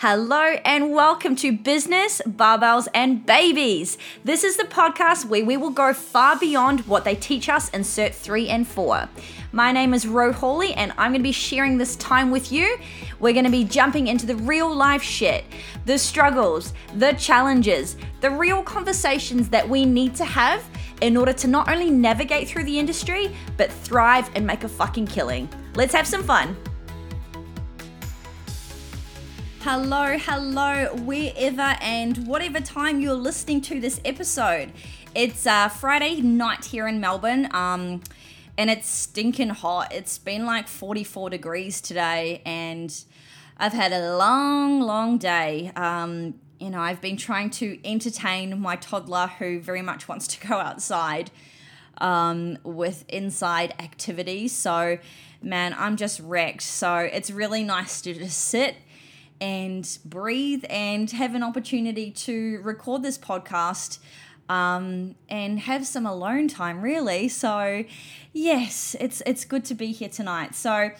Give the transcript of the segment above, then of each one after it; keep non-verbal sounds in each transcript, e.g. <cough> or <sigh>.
Hello and welcome to Business, Barbells, and Babies. This is the podcast where we will go far beyond what they teach us in Cert 3 and 4. My name is Ro Hawley and I'm going to be sharing this time with you. We're going to be jumping into the real life shit, the struggles, the challenges, the real conversations that we need to have in order to not only navigate through the industry, but thrive and make a fucking killing. Let's have some fun. Hello, hello, wherever and whatever time you're listening to this episode. It's uh, Friday night here in Melbourne, um, and it's stinking hot. It's been like 44 degrees today, and I've had a long, long day. Um, you know, I've been trying to entertain my toddler who very much wants to go outside um, with inside activities. So, man, I'm just wrecked. So, it's really nice to just sit and breathe and have an opportunity to record this podcast um, and have some alone time really. So yes it's it's good to be here tonight. So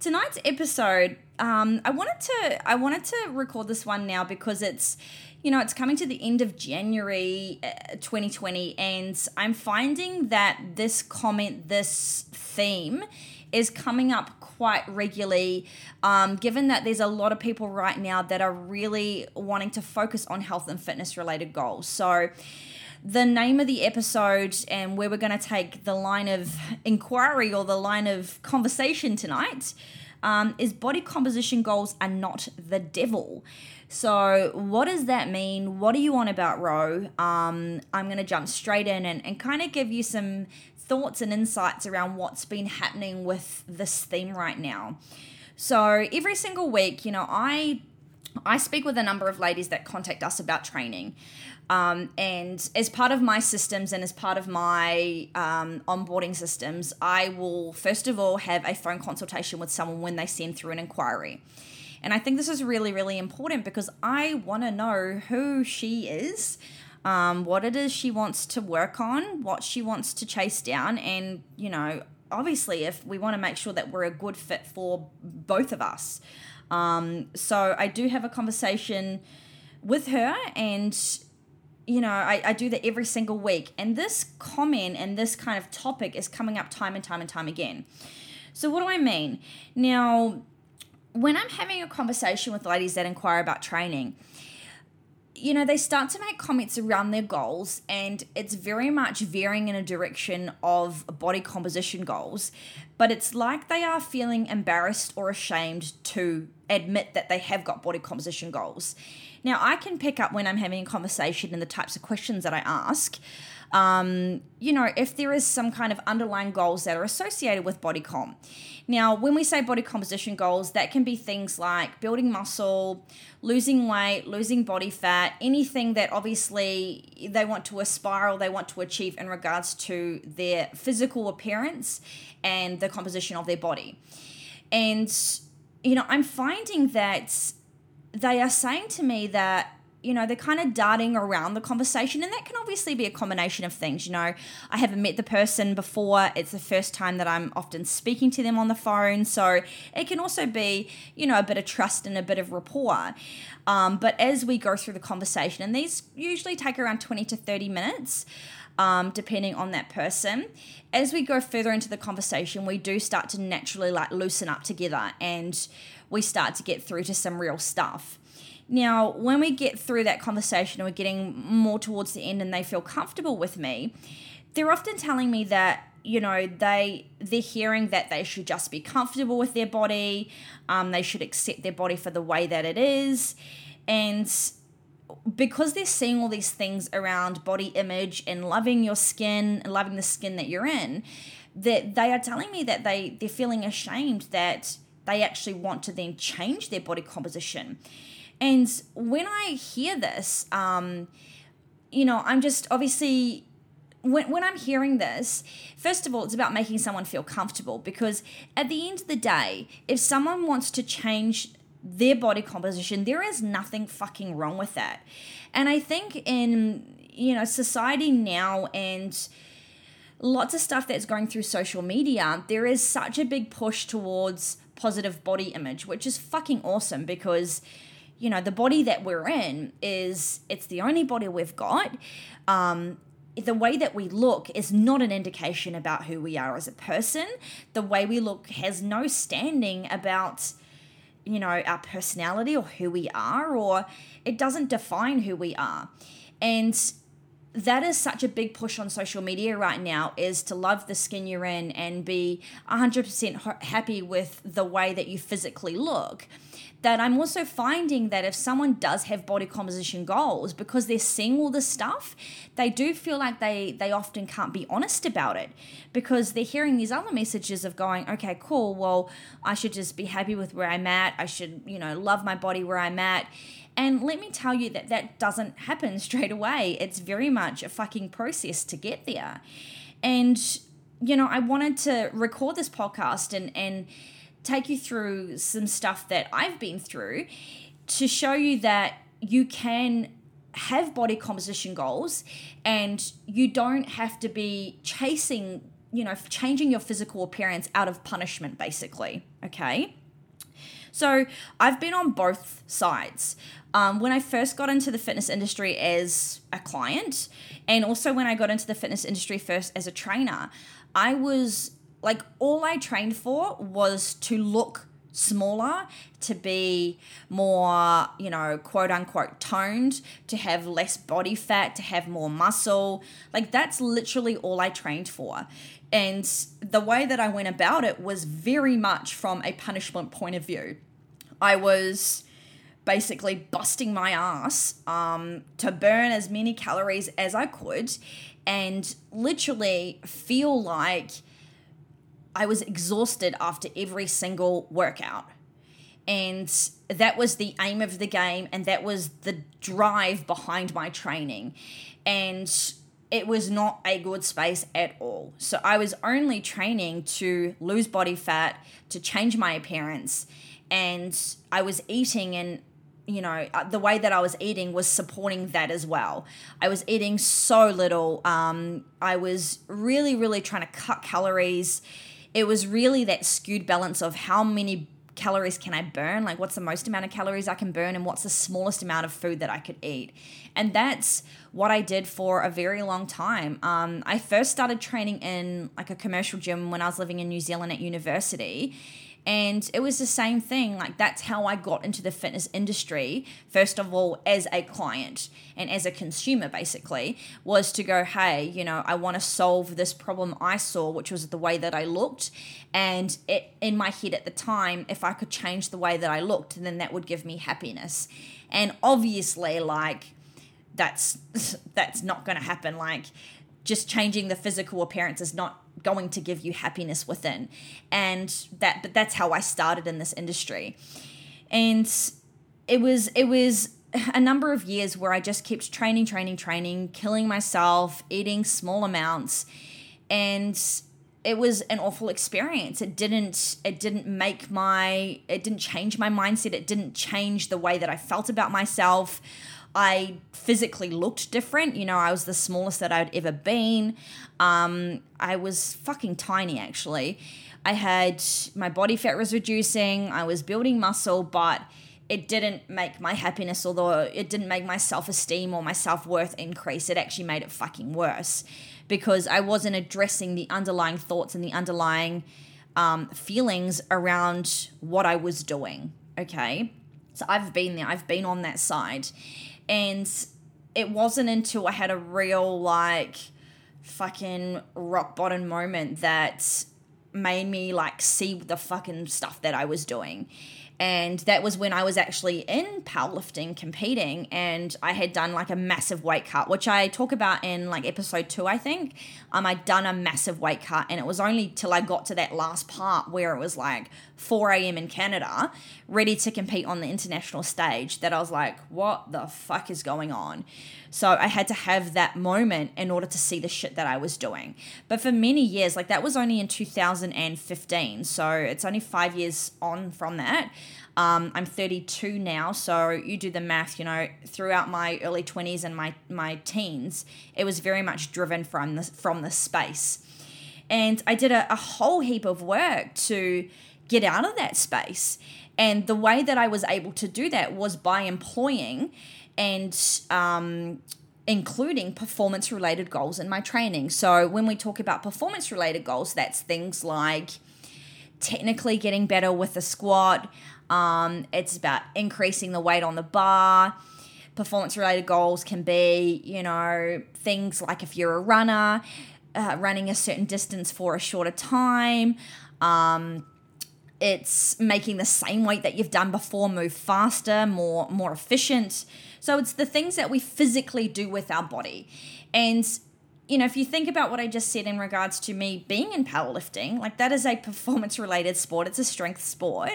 tonight's episode um, i wanted to i wanted to record this one now because it's you know it's coming to the end of january uh, 2020 and i'm finding that this comment this theme is coming up quite regularly, um, given that there's a lot of people right now that are really wanting to focus on health and fitness related goals. So, the name of the episode and where we're going to take the line of inquiry or the line of conversation tonight um, is body composition goals are not the devil. So, what does that mean? What do you want about Ro? Um, I'm going to jump straight in and, and kind of give you some thoughts and insights around what's been happening with this theme right now. So, every single week, you know, I I speak with a number of ladies that contact us about training. Um, and as part of my systems and as part of my um, onboarding systems, I will first of all have a phone consultation with someone when they send through an inquiry. And I think this is really, really important because I want to know who she is, um, what it is she wants to work on, what she wants to chase down, and, you know, obviously, if we want to make sure that we're a good fit for both of us. Um, so I do have a conversation with her and you know, I, I do that every single week. And this comment and this kind of topic is coming up time and time and time again. So, what do I mean? Now, when I'm having a conversation with ladies that inquire about training, you know, they start to make comments around their goals, and it's very much veering in a direction of body composition goals. But it's like they are feeling embarrassed or ashamed to admit that they have got body composition goals. Now, I can pick up when I'm having a conversation and the types of questions that I ask. Um, you know, if there is some kind of underlying goals that are associated with body comp. Now, when we say body composition goals, that can be things like building muscle, losing weight, losing body fat, anything that obviously they want to aspire or they want to achieve in regards to their physical appearance and the composition of their body. And, you know, I'm finding that they are saying to me that you know, they're kind of darting around the conversation, and that can obviously be a combination of things. You know, I haven't met the person before, it's the first time that I'm often speaking to them on the phone, so it can also be, you know, a bit of trust and a bit of rapport. Um, but as we go through the conversation, and these usually take around 20 to 30 minutes. Um, depending on that person. As we go further into the conversation, we do start to naturally like loosen up together and we start to get through to some real stuff. Now, when we get through that conversation and we're getting more towards the end and they feel comfortable with me, they're often telling me that you know they they're hearing that they should just be comfortable with their body um, they should accept their body for the way that it is and because they're seeing all these things around body image and loving your skin and loving the skin that you're in that they are telling me that they they're feeling ashamed that they actually want to then change their body composition and when I hear this, um, you know, I'm just obviously when, when I'm hearing this, first of all, it's about making someone feel comfortable because at the end of the day, if someone wants to change their body composition, there is nothing fucking wrong with that. And I think in, you know, society now and lots of stuff that's going through social media, there is such a big push towards positive body image, which is fucking awesome because you know, the body that we're in is it's the only body we've got. Um, the way that we look is not an indication about who we are as a person. The way we look has no standing about, you know, our personality or who we are, or it doesn't define who we are. And that is such a big push on social media right now is to love the skin you're in and be 100% happy with the way that you physically look that I'm also finding that if someone does have body composition goals because they're seeing all this stuff, they do feel like they they often can't be honest about it because they're hearing these other messages of going, okay, cool, well, I should just be happy with where I'm at. I should, you know, love my body where I'm at. And let me tell you that that doesn't happen <laughs> straight away. It's very much a fucking process to get there. And you know, I wanted to record this podcast and and take you through some stuff that I've been through to show you that you can have body composition goals and you don't have to be chasing, you know, changing your physical appearance out of punishment, basically. Okay. So I've been on both sides. Um, when I first got into the fitness industry as a client, and also when I got into the fitness industry first as a trainer, I was like all I trained for was to look smaller, to be more, you know, quote unquote toned, to have less body fat, to have more muscle. Like that's literally all I trained for. And the way that I went about it was very much from a punishment point of view. I was basically busting my ass um, to burn as many calories as I could and literally feel like I was exhausted after every single workout. And that was the aim of the game, and that was the drive behind my training. And it was not a good space at all. So I was only training to lose body fat, to change my appearance, and I was eating and you know uh, the way that I was eating was supporting that as well. I was eating so little. Um, I was really, really trying to cut calories it was really that skewed balance of how many calories can I burn? Like, what's the most amount of calories I can burn, and what's the smallest amount of food that I could eat? And that's what I did for a very long time. Um, I first started training in like a commercial gym when I was living in New Zealand at university. And it was the same thing. Like, that's how I got into the fitness industry, first of all, as a client and as a consumer, basically, was to go, hey, you know, I want to solve this problem I saw, which was the way that I looked. And it, in my head at the time, if I could change the way that I looked, then that would give me happiness. And obviously, like, that's <laughs> that's not going to happen like just changing the physical appearance is not going to give you happiness within. And that but that's how I started in this industry. And it was it was a number of years where I just kept training training training killing myself eating small amounts. And it was an awful experience. It didn't it didn't make my it didn't change my mindset. It didn't change the way that I felt about myself I physically looked different. You know, I was the smallest that I'd ever been. Um, I was fucking tiny, actually. I had my body fat was reducing. I was building muscle, but it didn't make my happiness, although it didn't make my self esteem or my self worth increase. It actually made it fucking worse because I wasn't addressing the underlying thoughts and the underlying um, feelings around what I was doing. Okay. So I've been there, I've been on that side. And it wasn't until I had a real, like, fucking rock bottom moment that made me, like, see the fucking stuff that I was doing. And that was when I was actually in powerlifting competing and I had done like a massive weight cut, which I talk about in like episode two, I think. Um, I'd done a massive weight cut and it was only till I got to that last part where it was like 4 a.m. in Canada, ready to compete on the international stage, that I was like, what the fuck is going on? So I had to have that moment in order to see the shit that I was doing. But for many years, like that was only in 2015. So it's only five years on from that. Um, I'm 32 now, so you do the math. You know, throughout my early 20s and my my teens, it was very much driven from the from the space, and I did a, a whole heap of work to get out of that space. And the way that I was able to do that was by employing and um, including performance related goals in my training. So when we talk about performance related goals, that's things like technically getting better with the squat. Um, it's about increasing the weight on the bar. Performance related goals can be, you know, things like if you're a runner, uh, running a certain distance for a shorter time. Um, it's making the same weight that you've done before move faster, more more efficient. So it's the things that we physically do with our body. And you know, if you think about what I just said in regards to me being in powerlifting, like that is a <laughs> performance related sport, it's a strength sport.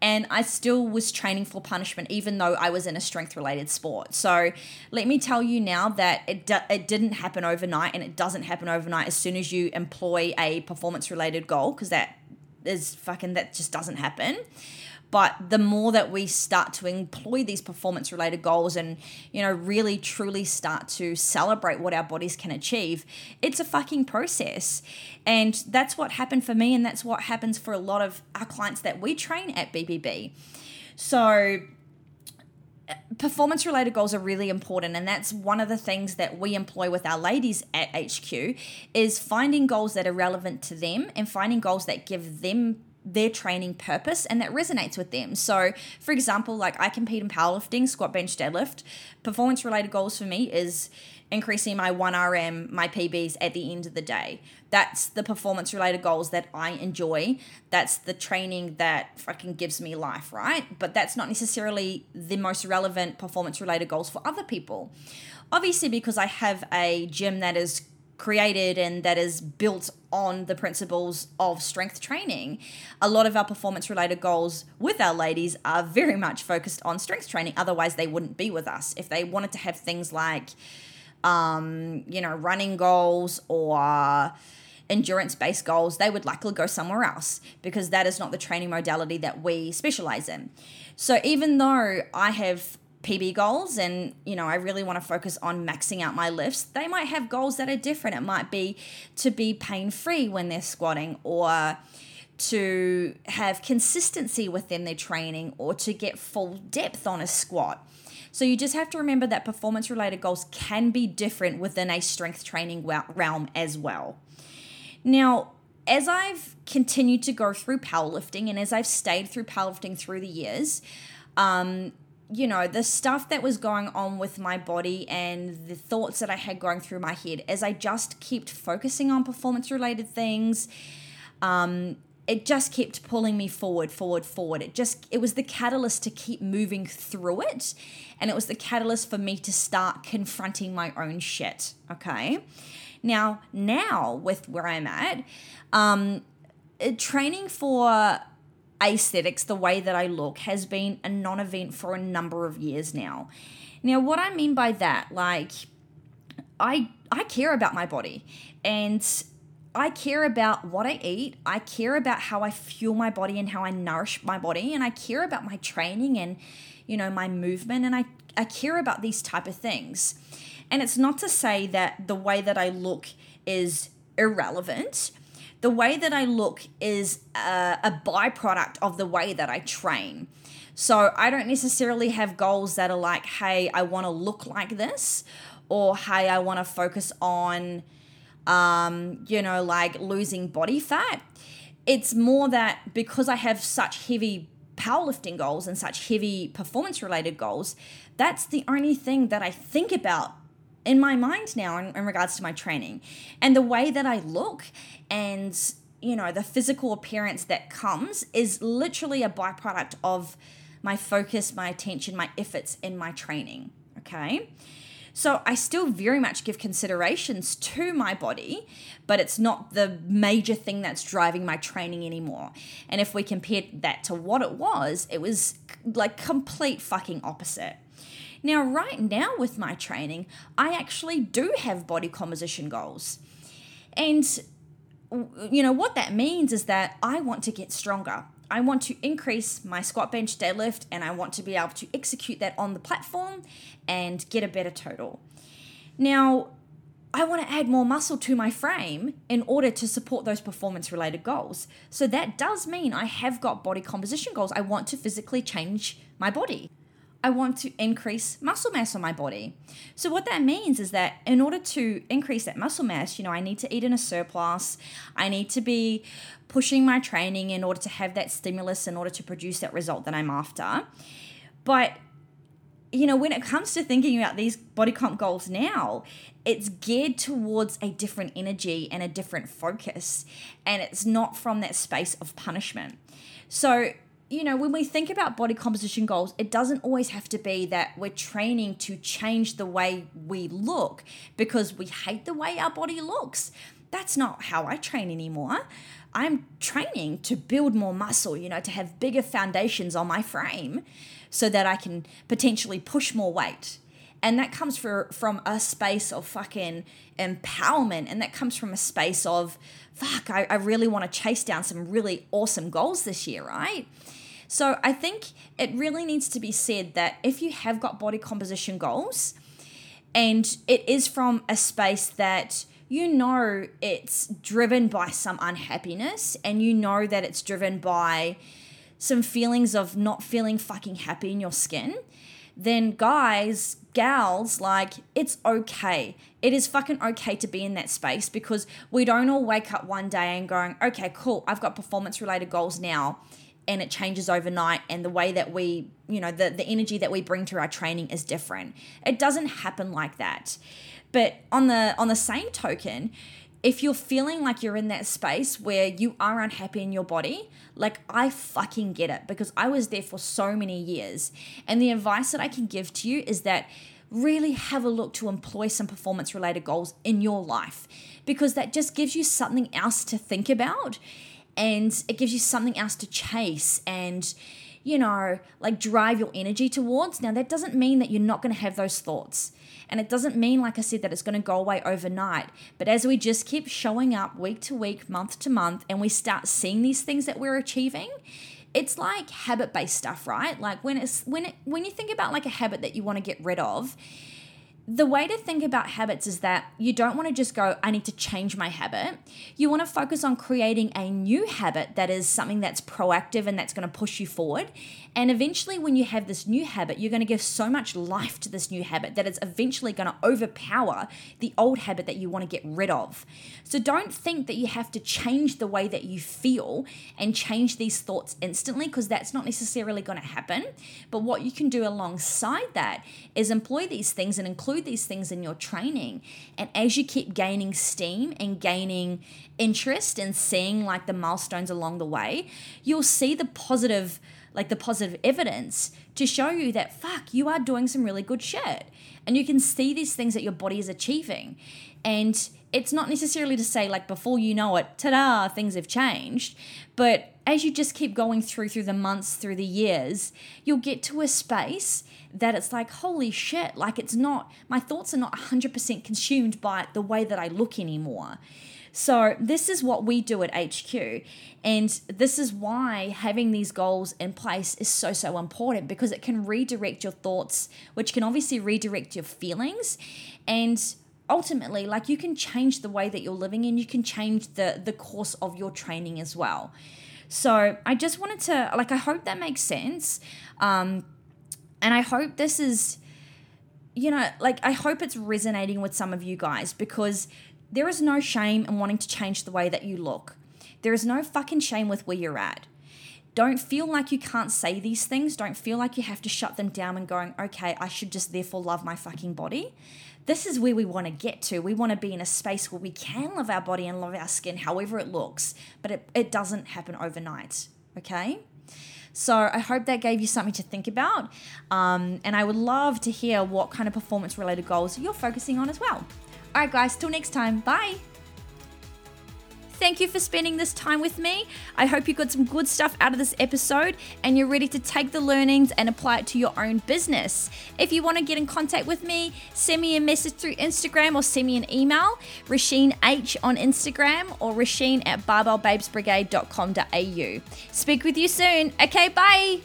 And I still was training for punishment, even though I was in a strength related sport. So let me tell you now that it, it didn't happen overnight and it doesn't happen overnight as soon as you employ a performance related goal, because that is fucking, that just doesn't happen but the more that we start to employ these performance related goals and you know really truly start to celebrate what our bodies can achieve it's a fucking process. And that's what happened for me and that's what happens for a lot of our clients that we train at bbb so performance related goals are really important and that's one of the things that we employ with our ladies at HQ is finding goals that are relevant to them and finding goals that give them their training purpose and that resonates with them. So, for example, like I compete in powerlifting, squat, bench, deadlift. Performance related goals for me is increasing my 1RM, my PBs at the end of the day. That's the performance related goals that I enjoy. That's the training that fucking gives me life, right? But that's not necessarily the most relevant performance related goals for other people. Obviously, because I have a gym that is created and that is built on the principles of strength training. A lot of our performance related goals with our ladies are very much focused on strength training. Otherwise, they wouldn't be with us. If they wanted to have things like, um, you know, running goals or endurance based goals, they would likely go somewhere else because that is not the training modality that we specialize in. So even though I have PB goals and you know I really want to focus on maxing out my lifts, they might have goals that are different. It might be to be pain free when they're squatting or to have consistency within their training or to get full depth on a squat. So you just have to remember that performance related goals can be different within a strength training realm as well. Now, as I've continued to go through powerlifting and as I've stayed through powerlifting through the years, um, you know, the stuff that was going on with my body and the thoughts that I had going through my head as I just kept focusing on performance related things. Um, it just kept pulling me forward, forward, forward. It just, it was the catalyst to keep moving through it. And it was the catalyst for me to start confronting my own shit. Okay. Now, now with where I'm at, um, training for aesthetics, the way that I look, has been a non event for a number of years now. Now, what I mean by that, like, I I care about my body and I care about what I eat. I care about how I fuel my body and how I nourish my body and I care about my training and you know my movement and I I care about these type of things. And it's not to say that the way that I look is irrelevant the way that I look is a, a byproduct of the way that I train. So I don't necessarily have goals that are like, hey, I want to look like this, or hey, I want to focus on, um, you know, like losing body fat. It's more that because I have such heavy powerlifting goals and such heavy performance related goals, that's the only thing that I think about in my mind now in, in regards to my training and the way that I look and you know the physical appearance that comes is literally a byproduct of my focus, my attention, my efforts in my training. Okay. So I still very much give considerations to my body, but it's not the major thing that's driving my training anymore. And if we compare that to what it was, it was like complete fucking opposite. Now, right now with my training, I actually do have body composition goals. And, you know, what that means is that I want to get stronger. I want to increase my squat, bench, deadlift, and I want to be able to execute that on the platform and get a better total. Now, I want to add more muscle to my frame in order to support those performance related goals. So that does mean I have got body composition goals. I want to physically change my body. I want to increase muscle mass on my body. So, what that means is that in order to increase that muscle mass, you know, I need to eat in a surplus. I need to be pushing my training in order to have that stimulus in order to produce that result that I'm after. But you know, when it comes to thinking about these body comp goals now, it's geared towards a different energy and a different focus. And it's not from that space of punishment. So, you know, when we think about body composition goals, it doesn't always have to be that we're training to change the way we look because we hate the way our body looks. That's not how I train anymore. I'm training to build more muscle, you know, to have bigger foundations on my frame so that I can potentially push more weight. And that comes for, from a space of fucking empowerment. And that comes from a space of, fuck, I, I really want to chase down some really awesome goals this year, right? So I think it really needs to be said that if you have got body composition goals and it is from a space that you know it's driven by some unhappiness and you know that it's driven by some feelings of not feeling fucking happy in your skin, then guys, gals, like it's okay. It is fucking okay to be in that space because we don't all wake up one day and going, okay, cool, I've got performance related goals now. And it changes overnight, and the way that we, you know, the, the energy that we bring to our training is different. It doesn't happen like that. But on the on the same token, if you're feeling like you're in that space where you are unhappy in your body, like I fucking get it because I was there for so many years. And the advice that I can give to you is that really have a look to employ some performance related goals in your life because that just gives you something else to think about and it gives you something else to chase and you know, like drive your energy towards. Now, that doesn't mean that you're not going to have those thoughts. And it doesn't mean, like I said, that it's going to go away overnight. But as we just keep showing up week to week, month to month, and we start seeing these things that we're achieving, it's like habit based stuff, right? Like when it's when it when you think about like a habit that you want to get rid of, the way to think about habits is that you don't want to just go, I need to change my habit. You want to focus on creating a new habit that is something that's proactive and that's going to push you forward. And eventually, when you have this new habit, you're going to give so much life to this new habit that it's eventually going to overpower the old habit that you want to get rid of. So don't think that you have to change the way that you feel and change these thoughts instantly because that's not necessarily going to happen. But what you can do alongside that is employ these things and include these things in your training. And as you keep gaining steam and gaining interest and seeing like the milestones along the way, you'll see the positive like the positive evidence to show you that fuck, you are doing some really good shit. And you can see these things that your body is achieving. And it's not necessarily to say like before you know it, ta-da, things have changed. But as you just keep going through through the months, through the years, you'll get to a space that it's like, holy shit, like it's not, my thoughts are not 100% consumed by the way that I look anymore. So, this is what we do at HQ. And this is why having these goals in place is so, so important because it can redirect your thoughts, which can obviously redirect your feelings. And ultimately, like you can change the way that you're living and you can change the, the course of your training as well. So, I just wanted to, like, I hope that makes sense. Um, and I hope this is you know, like I hope it's resonating with some of you guys because there is no shame in wanting to change the way that you look. There is no fucking shame with where you're at. Don't feel like you can't say these things. Don't feel like you have to shut them down and going, okay, I should just therefore love my fucking body. This is where we want to get to. We want to be in a space where we can love our body and love our skin however it looks, but it, it doesn't happen overnight, okay? So I hope that gave you something to think about. Um, and I would love to hear what kind of performance related goals you're focusing on as well. All right, guys, till next time. Bye. Thank you for spending this time with me. I hope you got some good stuff out of this episode and you're ready to take the learnings and apply it to your own business. If you want to get in contact with me, send me a message through Instagram or send me an email, Rasheen H on Instagram or Rasheen at barbellbabesbrigade.com.au. Speak with you soon. Okay, bye.